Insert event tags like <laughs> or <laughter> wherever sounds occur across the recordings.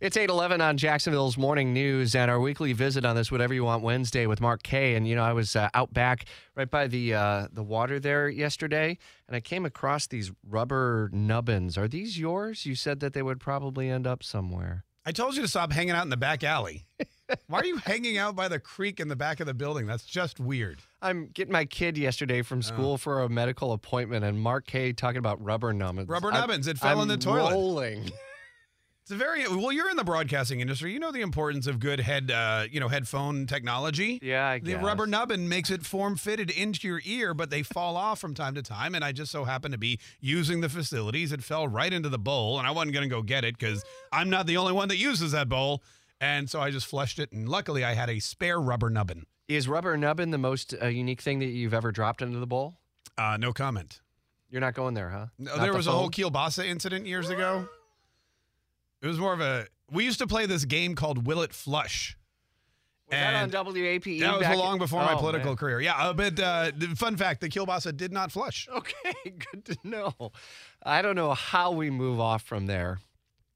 It's 811 on Jacksonville's Morning News and our weekly visit on this Whatever You Want Wednesday with Mark Kaye. And, you know, I was uh, out back right by the uh, the water there yesterday and I came across these rubber nubbins. Are these yours? You said that they would probably end up somewhere. I told you to stop hanging out in the back alley. <laughs> Why are you hanging out by the creek in the back of the building? That's just weird. I'm getting my kid yesterday from school for a medical appointment and Mark Kaye talking about rubber nubbins. Rubber nubbins. It fell I'm in the toilet. Rolling. <laughs> It's a very well. You're in the broadcasting industry. You know the importance of good head, uh, you know, headphone technology. Yeah, I The guess. rubber nubbin makes it form fitted into your ear, but they fall off from time to time. And I just so happened to be using the facilities. It fell right into the bowl, and I wasn't going to go get it because I'm not the only one that uses that bowl. And so I just flushed it, and luckily I had a spare rubber nubbin. Is rubber nubbin the most uh, unique thing that you've ever dropped into the bowl? Uh, no comment. You're not going there, huh? No, Not there the was a whole phone? kielbasa incident years ago. It was more of a. We used to play this game called Will It Flush. Was that on and WAPE? That was long before my Oh, political man. career. Yeah, uh, but uh, fun fact: the kielbasa did not flush. Okay, <laughs> good to know. I don't know how we move off from there,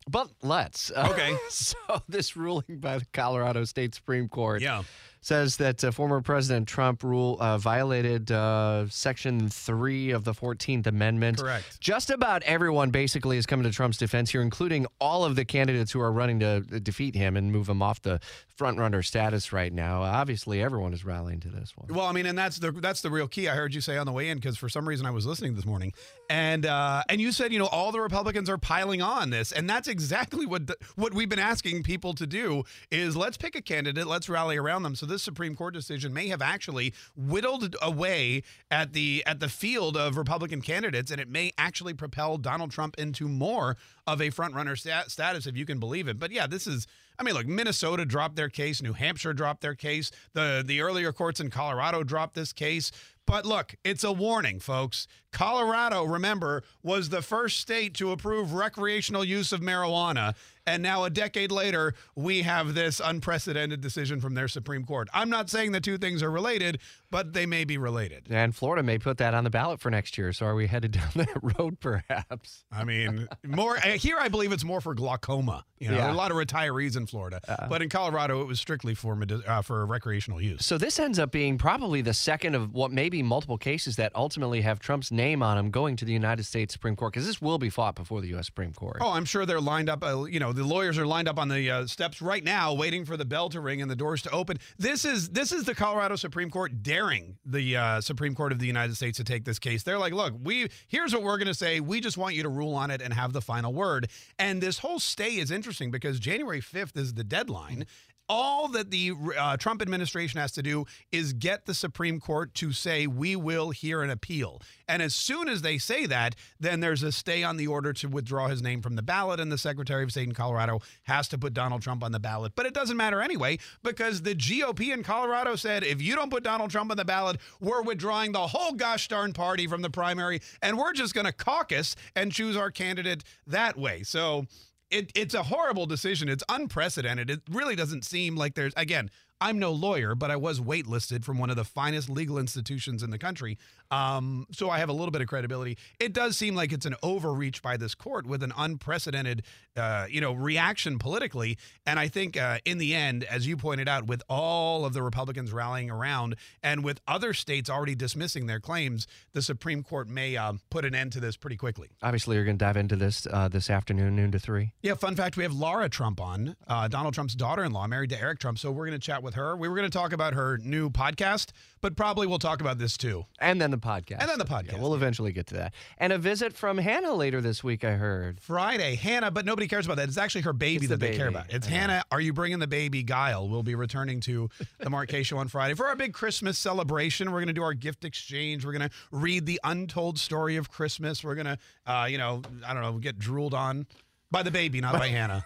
but let's. Uh, <laughs> Okay. so, this ruling by the Colorado State Supreme Court Yeah, says that uh, former President Trump rule uh, violated uh, Section 3 of the 14th Amendment. correct. Just about everyone basically is coming to Trump's defense here, including all of the candidates who are running to uh, defeat him and move him off the front runner status right now. Obviously, everyone is rallying to this one. Well, I mean, and that's the that's the real key. I heard you say on the way in because for some reason I was listening this morning, and uh, and you said you know all the Republicans are piling on this, and that's exactly what the, what we've been asking people to do is let's pick a candidate, let's rally around them. So this Supreme Court decision may have actually whittled away at the at the field of Republican candidates, and it may actually propel Donald Trump into more of a front runner sta- status, if you can believe it. But yeah, this is. I mean, look, Minnesota dropped their case, New Hampshire dropped their case, the the earlier courts in Colorado dropped this case. But look, it's a warning, folks. Colorado, remember, was the first state to approve recreational use of marijuana. And now, a decade later, we have this unprecedented decision from their Supreme Court. I'm not saying the two things are related, but they may be related. And Florida may put that on the ballot for next year. So are we headed <laughs> down that road, perhaps? I mean, more uh, here. I believe it's more for glaucoma. You know, Yeah. there are a lot of retirees in Florida, but in Colorado, it was strictly for uh, for recreational use. So this ends up being probably the second of what may be multiple cases that ultimately have Trump's name on them going to the United States Supreme Court because this will be fought before the U.S. Supreme Court. Oh, I'm sure they're lined up. Uh, you know, the lawyers are lined up on the uh, steps right now, waiting for the bell to ring and the doors to open. This is this is the Colorado Supreme Court daring the uh, Supreme Court of the United States to take this case. They're like, look, we here's what we're going to say. We just want you to rule on it and have the final word. And this whole stay is interesting because January 5th is the deadline. All that the uh, Trump administration has to do is get the Supreme Court to say, we will hear an appeal. And as soon as they say that, then there's a stay on the order to withdraw his name from the ballot, and the Secretary of State in Colorado has to put Donald Trump on the ballot. But it doesn't matter anyway, because the GOP in Colorado said, if you don't put Donald Trump on the ballot, we're withdrawing the whole gosh darn party from the primary, and we're just going to caucus and choose our candidate that way. So it, it's a horrible decision. It's unprecedented. It really doesn't seem like there's, again, I'm no lawyer, but I was waitlisted from one of the finest legal institutions in the country. Um, so I have a little bit of credibility. It does seem like it's an overreach by this court with an unprecedented, uh, you know, reaction politically. And I think uh, in the end, as you pointed out, with all of the Republicans rallying around and with other states already dismissing their claims, the Supreme Court may um, put an end to this pretty quickly. Obviously, you're going to dive into this uh, this afternoon, noon to three. Yeah, fun fact we have Laura Trump on, uh, Donald Trump's daughter in law, married to Eric Trump. So we're going to chat with her. We were going to talk about her new podcast, but probably we'll talk about this too. And then the podcast. And then the podcast, Yeah, we'll eventually get to that. And a visit from Hannah later this week, I heard. Friday, Hannah, but nobody cares about that. It's actually her baby It's that the they care about. It's know. Hannah, are you bringing the baby? Guile will be returning to the Kaye Show on Friday for our big Christmas celebration. We're going to do our gift exchange. We're going to read the untold story of Christmas. We're going to, uh, you know, I don't know, get drooled on by the baby, not by Hannah.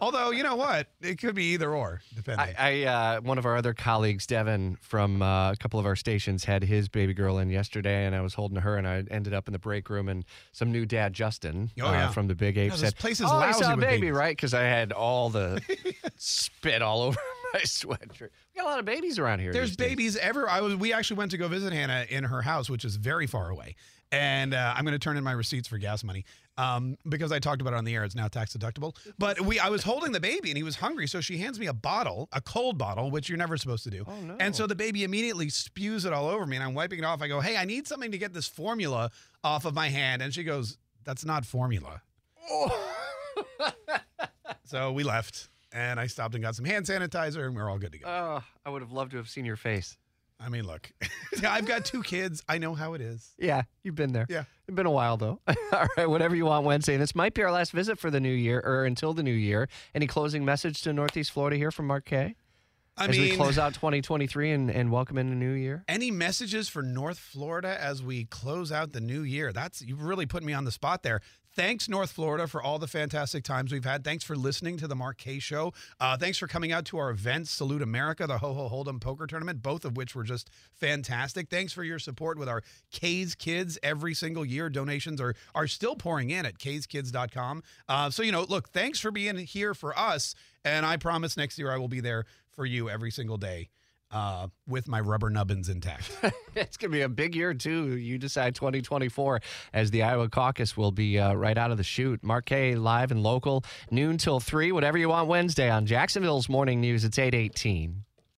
Although, you know what? It could be either or, depending. I, I uh, one of our other colleagues, Devin, from uh, a couple of our stations, had his baby girl in yesterday, and I was holding her, and I ended up in the break room, and some new dad, Justin, Oh, uh, from the Big Ape, Yeah, this said, place is "Oh, I lousy saw a with baby, babies." right?" Because I had all the <laughs> spit all over <laughs> my sweatshirt. We got a lot of babies around here. There's these days. babies ever. I was. We actually went to go visit Hannah in her house, which is very far away. And uh, I'm going to turn in my receipts for gas money um, because I talked about it on the air. It's now tax deductible. But we, I was holding the baby and he was hungry, so she hands me a bottle, a cold bottle, which you're never supposed to do. Oh, no. And so the baby immediately spews it all over me, and I'm wiping it off. I go, "Hey, I need something to get this formula off of my hand," and she goes, "That's not formula." Oh. <laughs> so we left, and I stopped and got some hand sanitizer, and we we're all good to go. Oh, I would have loved to have seen your face. I mean, look, <laughs> I've got two kids. I know how it is. Yeah, you've been there. Yeah. It's been a while, though. <laughs> All right, whatever you want Wednesday. This might be our last visit for the new year or until the new year. Any closing message to Northeast Florida here from Mark Kaye? I as mean, we close <laughs> out 2023 and, and welcome in the new year? Any messages for North Florida as we close out the new year? That's you really put me on the spot there. Thanks, North Florida, for all the fantastic times we've had. Thanks for listening to the Mark Show. Uh, thanks for coming out to our events, Salute America, the Ho Ho Hold'em Poker Tournament, both of which were just fantastic. Thanks for your support with our Kaye's Kids every single year. Donations are are still pouring in at kskids.com. Uh, so you know, look, thanks for being here for us, and I promise next year I will be there for you every single day uh, with my rubber nubbins intact. <laughs> it's going to be a big year, too. You decide 2024 as the Iowa caucus will be uh, right out of the chute. Kaye live and local, noon till 3, whatever you want Wednesday on Jacksonville's Morning News. It's 818.